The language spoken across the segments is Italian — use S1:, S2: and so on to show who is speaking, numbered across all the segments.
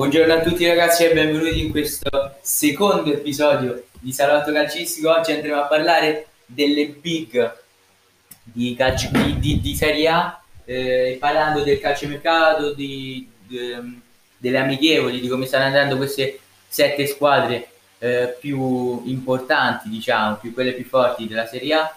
S1: Buongiorno a tutti ragazzi e benvenuti in questo secondo episodio di Salotto Calcistico. Oggi andremo a parlare delle big di, calcio, di, di, di Serie A, eh, parlando del calciomercato, di, delle amichevoli, di come stanno andando queste sette squadre eh, più importanti, diciamo, più quelle più forti della Serie A.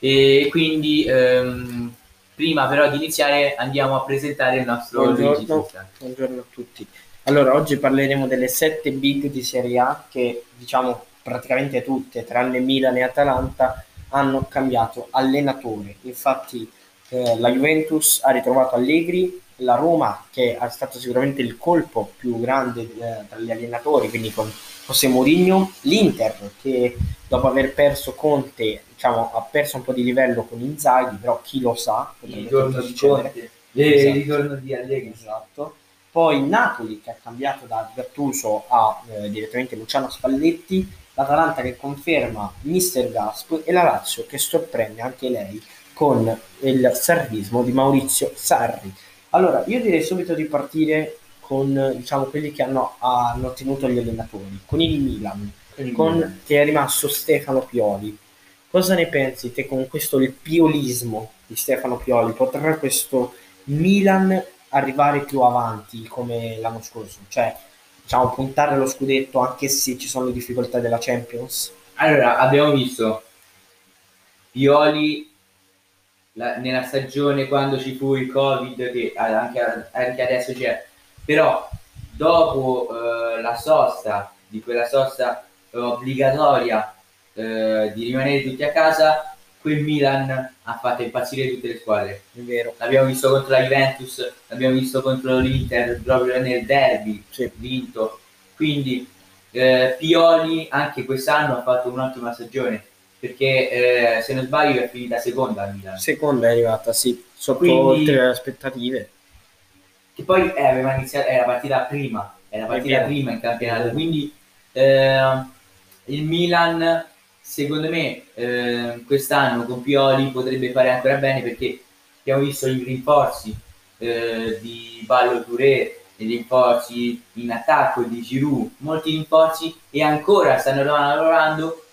S1: E quindi ehm, Prima però di iniziare andiamo a presentare il nostro
S2: buongiorno, buongiorno a tutti. Allora, oggi parleremo delle sette big di Serie A che diciamo praticamente tutte, tranne Milan e Atalanta, hanno cambiato allenatore. Infatti eh, la Juventus ha ritrovato Allegri, la Roma che è stato sicuramente il colpo più grande eh, tra gli allenatori, quindi con José Mourinho, l'Inter che dopo aver perso Conte diciamo, ha perso un po' di livello con Inzaghi, però chi lo sa,
S1: il ritorno di Conte, esatto. ritorno di Allegri.
S2: Esatto. Poi Napoli che ha cambiato da Gattuso a eh, direttamente Luciano Spalletti, l'Atalanta che conferma Mister Gasp e la Lazio che sorprende anche lei con il sarrismo di Maurizio Sarri. Allora, io direi subito di partire con diciamo, quelli che hanno, hanno ottenuto gli allenatori, con il Milan, con, che è rimasto Stefano Pioli Cosa ne pensi te con questo il piolismo di Stefano Pioli? Potrà questo Milan arrivare più avanti come l'anno scorso? Cioè, diciamo, puntare allo scudetto anche se ci sono le difficoltà della Champions?
S1: Allora, abbiamo visto Pioli la, nella stagione quando ci fu il Covid, che anche, anche adesso c'è, però dopo eh, la sosta, di quella sosta obbligatoria eh, di rimanere tutti a casa, quel Milan ha fatto impazzire tutte le squadre.
S2: È vero.
S1: L'abbiamo visto contro la Juventus, l'abbiamo visto contro l'Inter proprio nel derby, sì. vinto. Quindi eh, Pioli anche quest'anno ha fatto un'ottima stagione perché eh, se non sbaglio è finita seconda a Milan.
S2: Seconda è arrivata, sì, sotto Quindi, oltre le aspettative.
S1: Che poi eh, aveva iniziato, era partita prima, era partita prima in campionato, quindi eh, il Milan secondo me eh, quest'anno con Pioli potrebbe fare ancora bene perché abbiamo visto i rinforzi eh, di Ballo Touré, i rinforzi in attacco di Giroud, molti rinforzi e ancora stanno lavorando,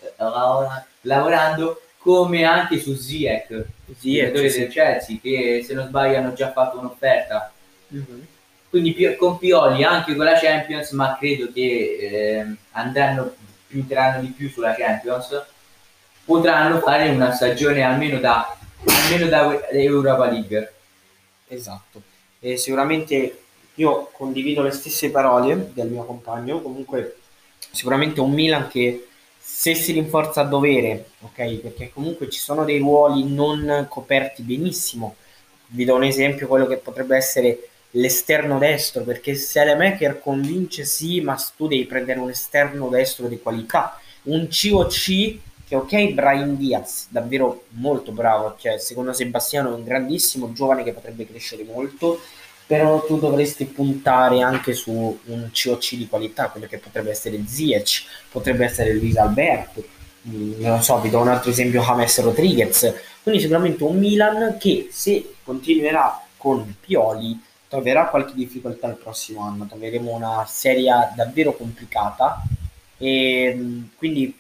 S1: lavorando come anche su Ziyech, giocatore sì. del Chelsea, che se non sbaglio hanno già fatto un'offerta. Mm-hmm. Quindi con Pioli anche con la Champions, ma credo che eh, andranno punteranno di più sulla Champions, potranno fare una stagione almeno da, almeno da Europa League.
S2: Esatto, e sicuramente io condivido le stesse parole del mio compagno, comunque sicuramente un Milan che se si rinforza a dovere, ok? Perché comunque ci sono dei ruoli non coperti benissimo. Vi do un esempio, quello che potrebbe essere l'esterno destro, perché se Alemaker convince sì, ma tu devi prendere un esterno destro di qualità. Un COC che ok, Brian Diaz, davvero molto bravo, cioè secondo Sebastiano è un grandissimo giovane che potrebbe crescere molto, però tu dovresti puntare anche su un COC di qualità, quello che potrebbe essere Ziyech, potrebbe essere Luis Alberto, mm, non so, vi do un altro esempio, James Rodriguez, quindi sicuramente un Milan che se continuerà con Pioli troverà qualche difficoltà il prossimo anno, troveremo una serie davvero complicata e quindi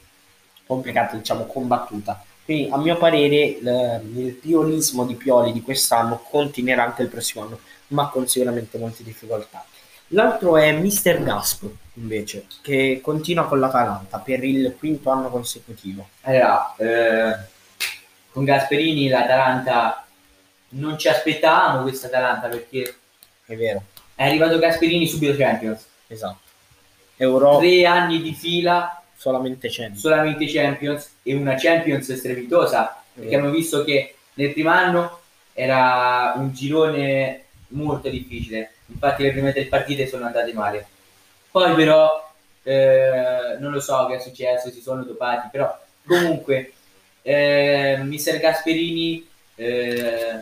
S2: complicata, diciamo combattuta. Quindi a mio parere il piolismo di Pioli di quest'anno continuerà anche il prossimo anno, ma con sicuramente molte difficoltà. L'altro è Mister Gasp, invece, che continua con l'Atalanta per il quinto anno consecutivo.
S1: Allora, eh, con Gasperini l'Atalanta non ci aspettavamo questa Atalanta perché
S2: è vero.
S1: È arrivato Gasperini subito Champions.
S2: Esatto.
S1: Euro... Tre anni di fila.
S2: Solamente Champions.
S1: Solamente Champions e una Champions strepitosa. Perché abbiamo visto che nel primo anno era un girone molto difficile. Infatti le prime tre partite sono andate male. Poi però eh, non lo so che è successo, si sono dopati, però comunque eh, Mister Gasperini eh,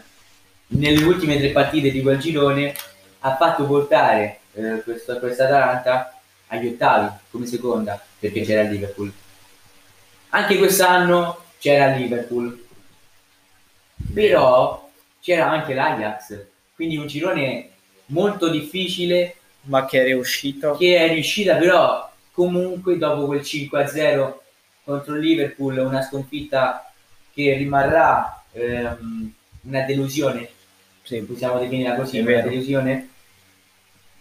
S1: nelle ultime tre partite di quel girone ha fatto portare eh, questa, questa Atalanta agli ottavi come seconda perché c'era il Liverpool. Anche quest'anno c'era il Liverpool, però c'era anche l'Ajax, quindi un girone molto difficile
S2: ma che è riuscito.
S1: Che è riuscita però comunque dopo quel 5-0 contro il Liverpool, una sconfitta che rimarrà ehm, una delusione,
S2: Sì,
S1: possiamo definirla così, una delusione.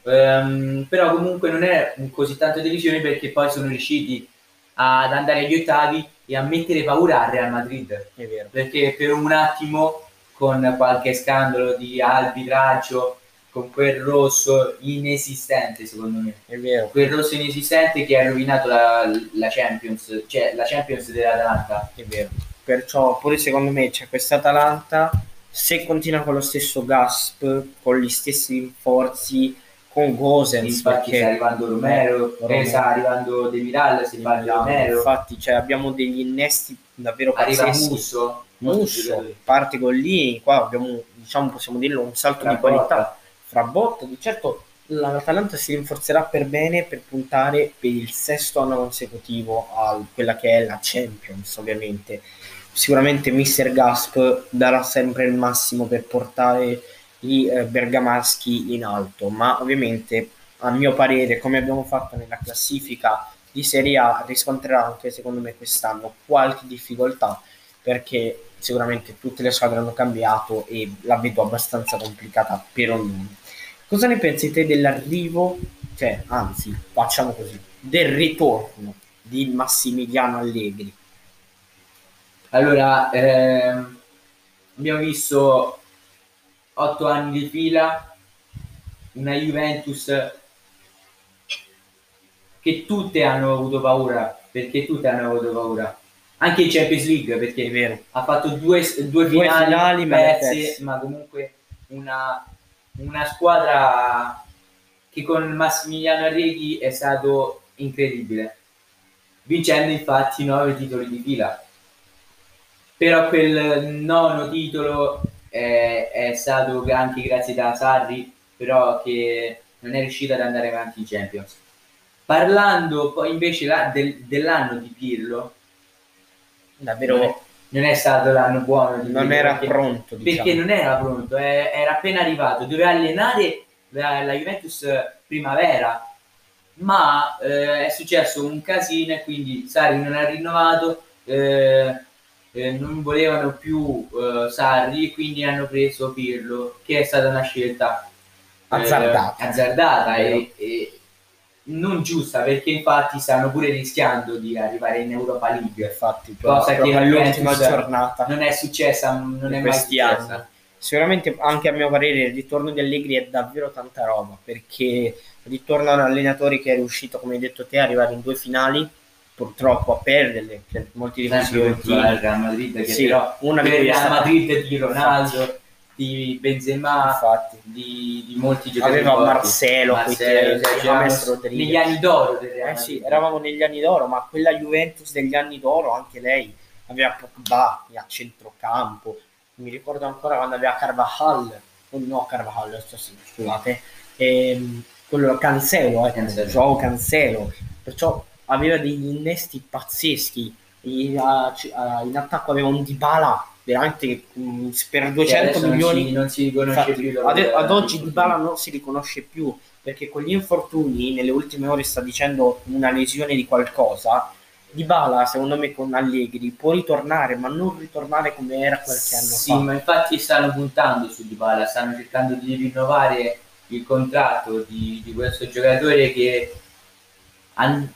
S1: Ehm, però comunque non è così tanto delusione perché poi sono riusciti ad andare agli ottavi e a mettere paura al Real Madrid
S2: è vero.
S1: perché per un attimo con qualche scandalo di arbitraggio con quel rosso inesistente secondo me
S2: È vero.
S1: quel rosso inesistente che ha rovinato la, la Champions cioè la Champions dell'Atalanta
S2: È vero. Perciò pure secondo me c'è questa Atalanta, se continua con lo stesso gasp, con gli stessi rinforzi, con Gosens,
S1: infatti sta
S2: perché
S1: arrivando Romero,
S2: Romero.
S1: eh, sta arrivando De Viral si parla di Romero
S2: infatti cioè, abbiamo degli innesti davvero
S1: arriva
S2: pazzeschi.
S1: Musso
S2: Musso parte con lì, qua abbiamo, diciamo, possiamo dirlo, un salto di
S1: Frabotta.
S2: qualità fra botte. Di certo l'Atalanta si rinforzerà per bene per puntare per il sesto anno consecutivo a quella che è la Champions, ovviamente. Sicuramente Mr. Gasp darà sempre il massimo per portare i eh, bergamaschi in alto, ma ovviamente a mio parere, come abbiamo fatto nella classifica di Serie A, riscontrerà anche secondo me quest'anno qualche difficoltà perché sicuramente tutte le squadre hanno cambiato e la vedo abbastanza complicata per ognuno. Cosa ne pensi te dell'arrivo, cioè anzi, facciamo così, del ritorno di Massimiliano Allegri?
S1: Allora, ehm, abbiamo visto otto anni di fila, una Juventus che tutte hanno avuto paura, perché tutte hanno avuto paura. Anche in Champions League,
S2: È
S1: perché
S2: vero,
S1: ha fatto due, due finali,
S2: finali, ma
S1: perse,
S2: perse.
S1: ma comunque una, una squadra che con Massimiliano Allegri è stato incredibile, vincendo infatti nove titoli di fila. Però quel nono titolo è, è stato anche grazie da Sarri, però che non è riuscito ad andare avanti in Champions. Parlando poi invece la- del- dell'anno di Pirlo,
S2: davvero
S1: non è, non è stato l'anno buono
S2: non
S1: Pirlo,
S2: era
S1: perché-
S2: pronto, diciamo.
S1: perché non era pronto, eh, era appena arrivato, doveva allenare la, la Juventus primavera, ma eh, è successo un casino e quindi Sarri non ha rinnovato, eh, eh, non volevano più eh, Sarri e quindi hanno preso Pirlo, che è stata una scelta eh,
S2: Azzardata.
S1: azzardata e, e non giusta perché infatti stanno pure rischiando di arrivare in Europa League
S2: infatti,
S1: Cosa che
S2: all'ultima giornata
S1: non è successa, non è mai successa.
S2: anni. Sicuramente anche a mio parere il ritorno di Allegri è davvero tanta roba perché ritorna un allenatore che è riuscito, come hai detto te, ad arrivare in due finali, purtroppo a perderle per molti
S1: il
S2: motivi.
S1: Real Madrid che
S2: Sì,
S1: però
S2: una di
S1: per Real Madrid di Ronaldo di Benzema
S2: Infatti,
S1: di, di molti giocatori
S2: aveva
S1: forti.
S2: Marcelo, Rodriguez.
S1: negli anni d'oro del Real
S2: Eh sì, eravamo negli anni d'oro, ma quella Juventus degli anni d'oro, anche lei aveva Pogba a centrocampo. Mi ricordo ancora quando aveva Carvajal, o no Carvajal, sì, scusate, ehm, quello Cancelo, ecco,
S1: Cancelo.
S2: Joao Cancelo. Perciò aveva degli innesti pazzeschi. In attacco aveva un Dybala veramente mm, per
S1: Che
S2: 200
S1: adesso non
S2: milioni.
S1: si- non si
S2: Infatti,
S1: più
S2: ad, ad oggi Dybala non si riconosce più perché con gli infortuni nelle ultime ore sta dicendo una lesione di qualcosa. Dybala secondo me con Allegri può ritornare ma non ritornare come era qualche anno
S1: sì,
S2: fa.
S1: ma infatti stanno puntando su Dybala, stanno cercando di rinnovare il contratto di, di questo giocatore che an-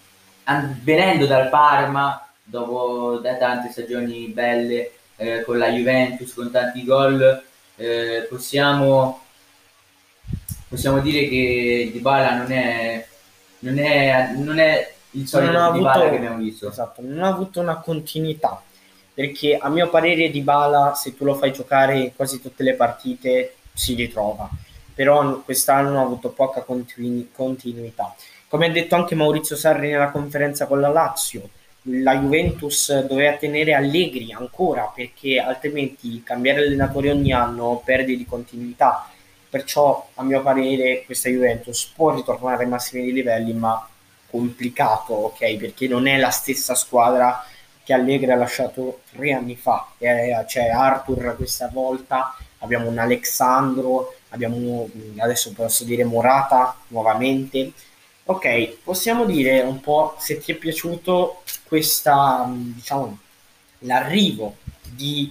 S1: venendo dal Parma dopo da tante stagioni belle eh, con la Juventus con tanti gol eh, possiamo possiamo dire che Dybala non è non è, non è il solito
S2: Non
S1: Dybala
S2: avuto-
S1: che abbiamo visto.
S2: Esatto, non ha avuto una continuità perché a mio parere Dybala se tu lo fai giocare quasi tutte le partite si ritrova. Però quest'anno ha avuto poca continui- continuità come ha detto anche Maurizio Sarri nella conferenza con la Lazio la Juventus doveva tenere Allegri ancora perché altrimenti cambiare allenatore ogni anno perde di continuità perciò a mio parere questa Juventus può ritornare ai massimi livelli ma complicato, ok? Perché non è la stessa squadra che Allegri ha lasciato tre anni fa. Eh, c'è Arthur questa volta, abbiamo un Alexandro, abbiamo adesso posso dire Morata nuovamente. Ok, possiamo dire un po' se ti è piaciuto questa, diciamo, l'arrivo di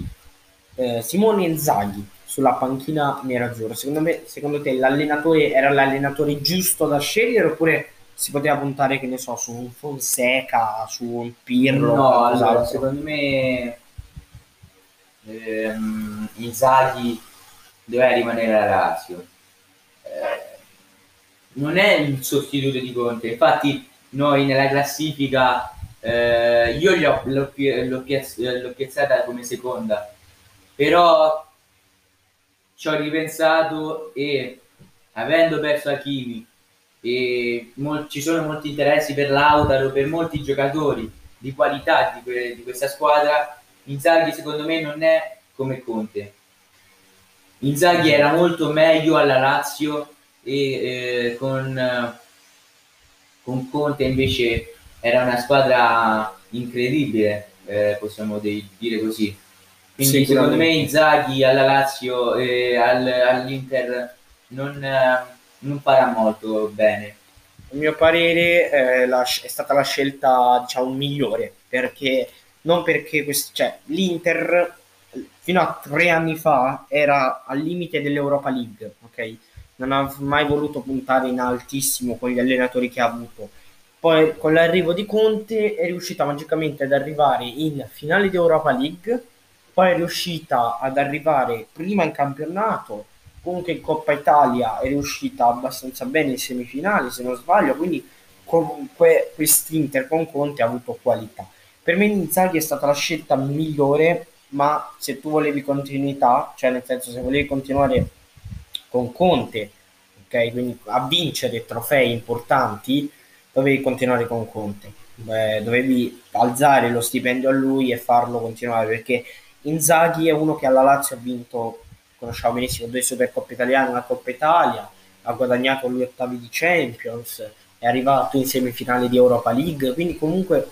S2: eh, Simone Inzaghi sulla panchina nerazzurra. Secondo me, secondo te l'allenatore era l'allenatore giusto da scegliere oppure si poteva puntare, che ne so, su un Fonseca, su un Pirlo?
S1: No, allora, secondo me ehm, Inzaghi doveva rimanere alla Lazio. Non è il sostituto di Conte, infatti noi nella classifica eh, io l'ho, l'ho, l'ho, l'ho piazzata come seconda, però ci ho ripensato e avendo perso Hakimi e mol- ci sono molti interessi per Lautaro, per molti giocatori di qualità di, que- di questa squadra, Inzaghi secondo me non è come Conte. Inzaghi era molto meglio alla Lazio e eh, con, con, Conte invece era una squadra incredibile, eh, possiamo dire così. Quindi secondo me Inzaghi alla Lazio e al, all'Inter non, non, farà molto bene.
S2: A mio parere eh, la, è stata la scelta diciamo migliore perché non perché quest- cioè, l'Inter fino a tre anni fa era al limite dell'Europa League, ok? Non ha mai voluto puntare in altissimo con gli allenatori che ha avuto. Poi con l'arrivo di Conte è riuscita magicamente ad arrivare in finale di Europa League poi è riuscita ad arrivare prima in campionato, comunque in Coppa Italia è riuscita abbastanza bene in semifinali se non sbaglio, quindi comunque quest'Inter con Conte ha avuto qualità. Per me Inzaghi è stata la scelta migliore, ma se tu volevi continuità, cioè nel senso se volevi continuare con Conte, ok, quindi a vincere trofei importanti, dovevi continuare con Conte. Beh, dovevi alzare lo stipendio a lui e farlo continuare perché Inzaghi è uno che alla Lazio ha vinto, conosciamo benissimo, due Supercoppe italiane, una Coppa Italia, ha guadagnato gli ottavi di Champions, è arrivato in semifinale di Europa League, quindi comunque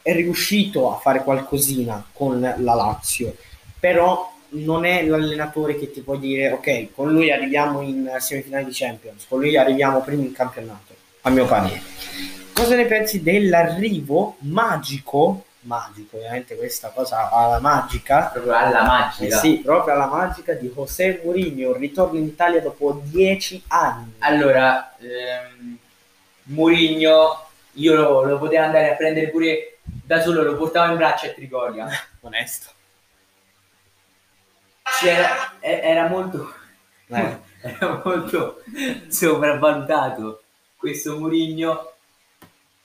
S2: è riuscito a fare qualcosina con la Lazio, però non è l'allenatore che ti può dire ok, con lui arriviamo in semifinale di Champions, con lui arriviamo prima in campionato, a mio parere. Cosa ne pensi dell'arrivo magico magico, ovviamente questa cosa alla magica.
S1: Proprio alla magica.
S2: Eh sì, proprio alla magica di José Mourinho, ritorno in Italia dopo dieci anni.
S1: Allora, ehm, Mourinho, io lo, lo potevo andare a prendere pure da solo, lo portavo in braccio a Trigoria.
S2: Onesto.
S1: C'era, era molto... Eh. Era molto sopravvalutato questo Mourinho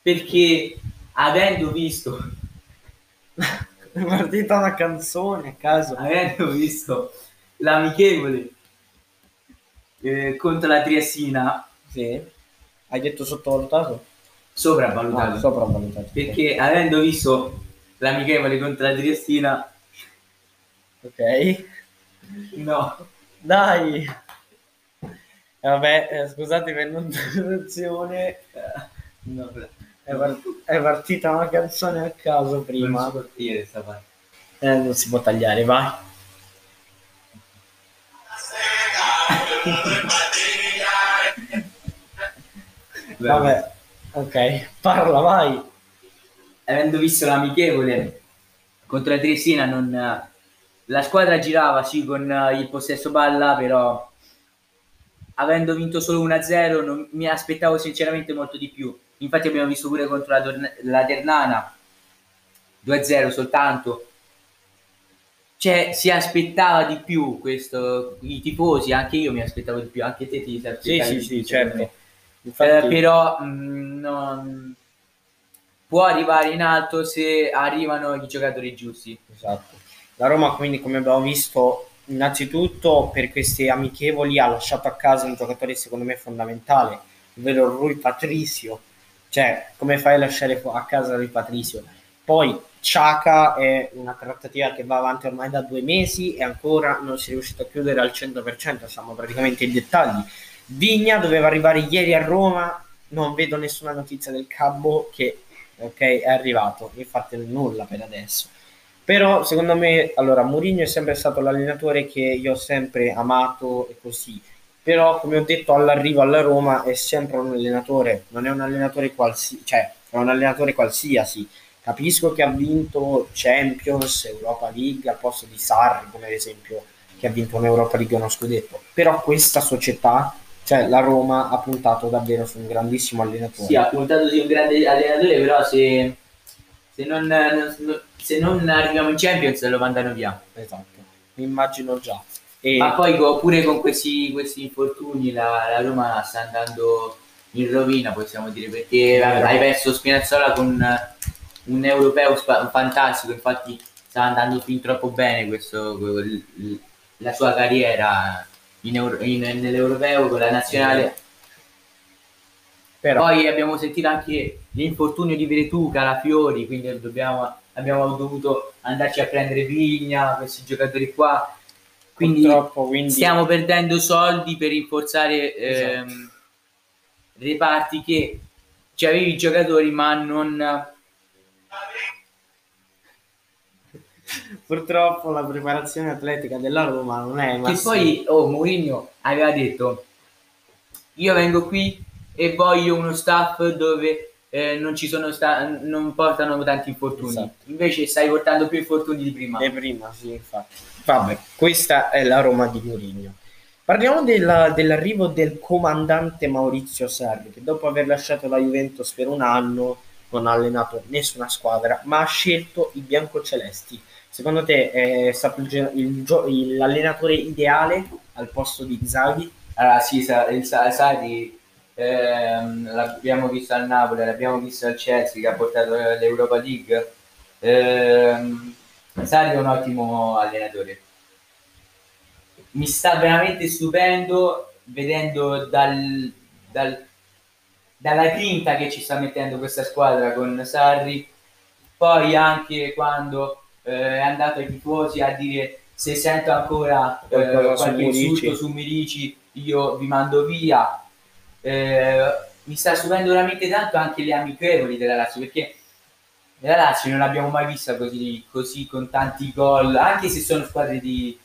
S1: perché avendo visto
S2: è partita una canzone a caso.
S1: Avendo visto l'amichevole eh, contro la Triesina.
S2: Sì. Hai detto sottovalutato?
S1: Sopravvalutato.
S2: Ah, sopravvalutato.
S1: Perché sì. avendo visto l'amichevole contro la Triestina.
S2: Ok.
S1: No.
S2: Dai. Vabbè, eh, scusate per l'interruzione.
S1: Eh, no,
S2: è, è, partita una canzone a caso prima.
S1: Non si può dire sta parte.
S2: Eh, non si può tagliare, vai. Vabbè, ok, parla, vai.
S1: Avendo visto l'amichevole contro la Tresina, non... la squadra girava sì con il possesso palla, però avendo vinto solo 1-0 non mi aspettavo sinceramente molto di più. Infatti abbiamo visto pure contro la, la Ternana 2-0 soltanto. Cioè si aspettava di più questo i tifosi anche io mi aspettavo di più anche te ti
S2: aspettavi sì sì sì certo.
S1: Infatti... Eh, però mh, mm, non può arrivare in alto se arrivano i giocatori giusti.
S2: Esatto la Roma quindi come abbiamo visto innanzitutto per queste amichevoli ha lasciato a casa un giocatore secondo me fondamentale ovvero Rui Patricio cioè, come fai a lasciare a casa di Patrizio? Poi Ciaca è una trattativa che va avanti ormai da due mesi e ancora non si è riuscito a chiudere al 100%, siamo praticamente in dettagli. Vigna doveva arrivare ieri a Roma, non vedo nessuna notizia del Cabbo che okay, è arrivato, infatti nulla per adesso. Però secondo me, allora, Mourinho è sempre stato l'allenatore che io ho sempre amato e così però come ho detto all'arrivo alla Roma è sempre un allenatore, non è un allenatore qualsiasi, cioè è un allenatore qualsiasi. Capisco che ha vinto Champions, Europa League al posto di Sarri, come ad esempio, che ha vinto un'Europa League e uno scudetto. Però questa società, cioè la Roma, ha puntato davvero su un grandissimo allenatore.
S1: Sì, ha puntato su un grande allenatore, però se, se, non, se non arriviamo in Champions lo mandano via.
S2: Esatto, mi immagino già.
S1: E... Ma poi pure con questi, questi infortuni la, la, Roma sta andando in rovina, possiamo dire, perché eh, hai perso Spinazzola con un europeo fantastico, infatti sta andando fin troppo bene questo, la sua carriera in Euro, in, nell'europeo con la nazionale. Però. Poi abbiamo sentito anche l'infortunio di Veretù, Calafiori, quindi dobbiamo, abbiamo dovuto andarci a prendere Vigna, questi giocatori qua quindi, quindi, stiamo perdendo soldi per rinforzare esatto. ehm, reparti che ci avevi i giocatori ma non
S2: purtroppo la preparazione atletica della Roma non è
S1: che poi oh, Mourinho aveva detto io vengo qui e voglio uno staff dove eh, non ci sono sta- non portano tanti infortuni esatto. invece stai portando più infortuni di prima
S2: di prima sì infatti Vabbè, questa è la Roma di Mourinho. Parliamo della, dell'arrivo del comandante Maurizio Sarri, che dopo aver lasciato la Juventus per un anno non ha allenato nessuna squadra, ma ha scelto i biancocelesti. Secondo te è stato il, il, l'allenatore ideale al posto di Zaghi?
S1: Allora, sì, il Sarri ehm, l'abbiamo visto al Napoli, l'abbiamo visto al Chelsea che ha portato l'Europa League. Ehm, Sarri è un ottimo allenatore. Mi sta veramente stupendo vedendo dal, dal, dalla grinta che ci sta mettendo questa squadra con Sarri. Poi anche quando eh, è andato ai tifosi a dire se sento ancora eh, qualche insulto su Mirici io vi mando via. Eh, mi sta stupendo veramente tanto anche le amichevoli della Lazio perché nella Lazio non l'abbiamo mai vista così, così con tanti gol, anche se sono squadre di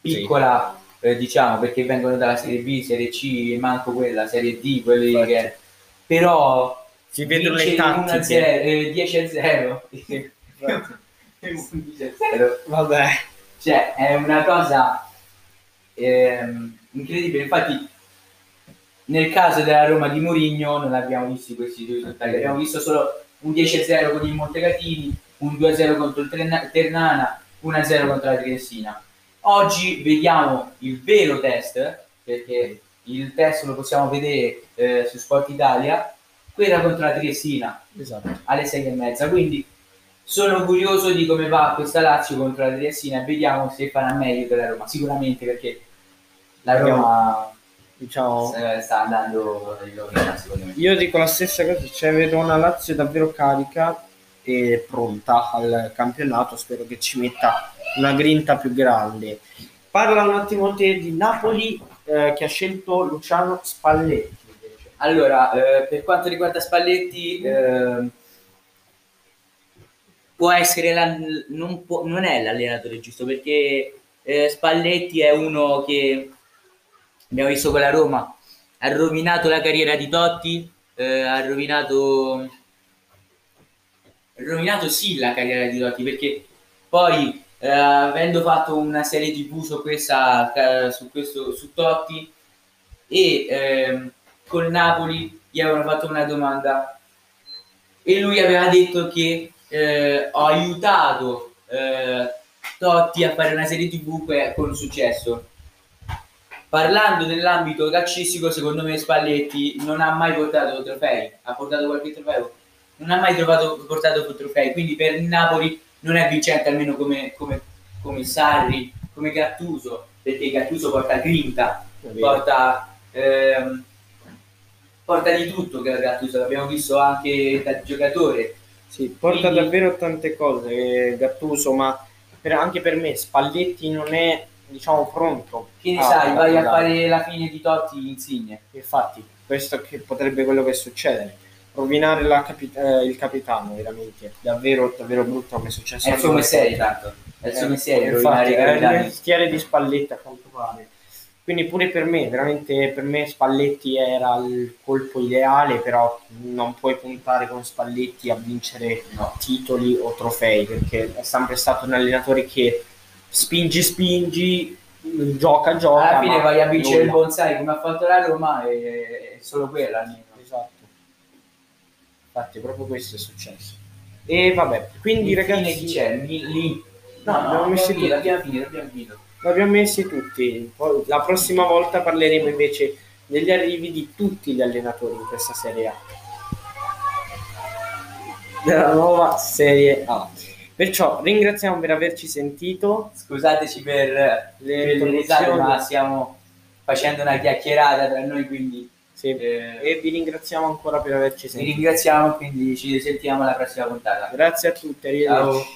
S1: piccola, sì. eh, diciamo, perché vengono dalla Serie B, Serie C, e manco quella, Serie D, quelli Forte. che... Però
S2: si vedono le tattiche.
S1: Eh, 10 a 0. 11 a 0.
S2: Vabbè.
S1: Cioè, è una cosa ehm, incredibile. Infatti, nel caso della Roma di Mourinho non abbiamo visto questi due risultati, abbiamo visto solo un 10-0 con il Montecatini, un 2-0 contro il Ternana, 1-0 contro la Triestina. Oggi vediamo il vero test, perché il test lo possiamo vedere eh, su Sport Italia, quella contro la Triestina esatto. alle 6 e mezza. Quindi sono curioso di come va questa Lazio contro la Triestina e vediamo se farà meglio della Roma. Sicuramente perché la Roma
S2: diciamo,
S1: sta andando in rovina secondo me.
S2: Io dico la stessa cosa, cioè vedo una Lazio davvero carica e pronta al campionato, spero che ci metta una grinta più grande. Parla un attimo te di Napoli eh, che ha scelto Luciano Spalletti.
S1: Allora, eh, per quanto riguarda Spalletti, eh, può essere la, non, può, non, è l'allenatore giusto perché eh, Spalletti è uno che abbiamo visto con la Roma, ha rovinato la carriera di Totti, eh, ha rovinato, ha rovinato sì la carriera di Totti perché poi eh, avendo fatto una serie tv su, questa, eh, su, questo, su Totti e eh, col Napoli gli avevano fatto una domanda e lui aveva detto che eh, ho aiutato eh, Totti a fare una serie tv con successo parlando nell'ambito calcistico, secondo me Spalletti non ha mai portato trofei, ha portato qualche trofeo, non ha mai trovato, portato trofei, quindi per il Napoli non è vincente almeno come, come, come Sarri, come Gattuso, perché Gattuso porta grinta, porta, ehm, porta di tutto Gattuso, l'abbiamo visto anche da giocatore.
S2: Sì, porta quindi... davvero tante cose Gattuso, ma per, anche per me Spalletti non è diciamo pronto.
S1: Che ne sai, vai a fare la fine di Totti insigne.
S2: Infatti, questo che potrebbe quello che succede. Rovinare capi- eh, il capitano, veramente. Davvero, davvero brutto come è successo.
S1: È il suo mestiere, tanto. È il suo
S2: eh,
S1: mestiere,
S2: infatti, è il mestiere di Spalletti, a quanto pare. Quindi pure per me, veramente per me Spalletti era il colpo ideale, però non puoi puntare con Spalletti a vincere
S1: No.
S2: titoli o trofei, perché è sempre stato un allenatore che spingi, spingi, gioca, gioca.
S1: Alla fine vai a vincere il bonsai come ha fatto la Roma e è solo quella.
S2: Esatto. Infatti, proprio questo è successo. E vabbè, quindi
S1: Infine
S2: ragazzi,
S1: chi c'è? Lì.
S2: No,
S1: No,
S2: abbiamo
S1: no, abbiamo finito,
S2: tutti.
S1: abbiamo finito, abbiamo finito.
S2: li abbiamo messi tutti. Poi la prossima volta parleremo invece degli arrivi di tutti gli allenatori in questa Serie A. Della nuova Serie A. Perciò ringraziamo per averci sentito.
S1: Scusateci per
S2: Le
S1: per risate, ma stiamo facendo una chiacchierata tra noi, quindi
S2: Sì.
S1: eh,
S2: E vi ringraziamo ancora per averci
S1: vi
S2: sentito.
S1: ringraziamo, quindi ci sentiamo alla prossima puntata.
S2: Grazie a tutti, arrivederci.
S1: Ciao.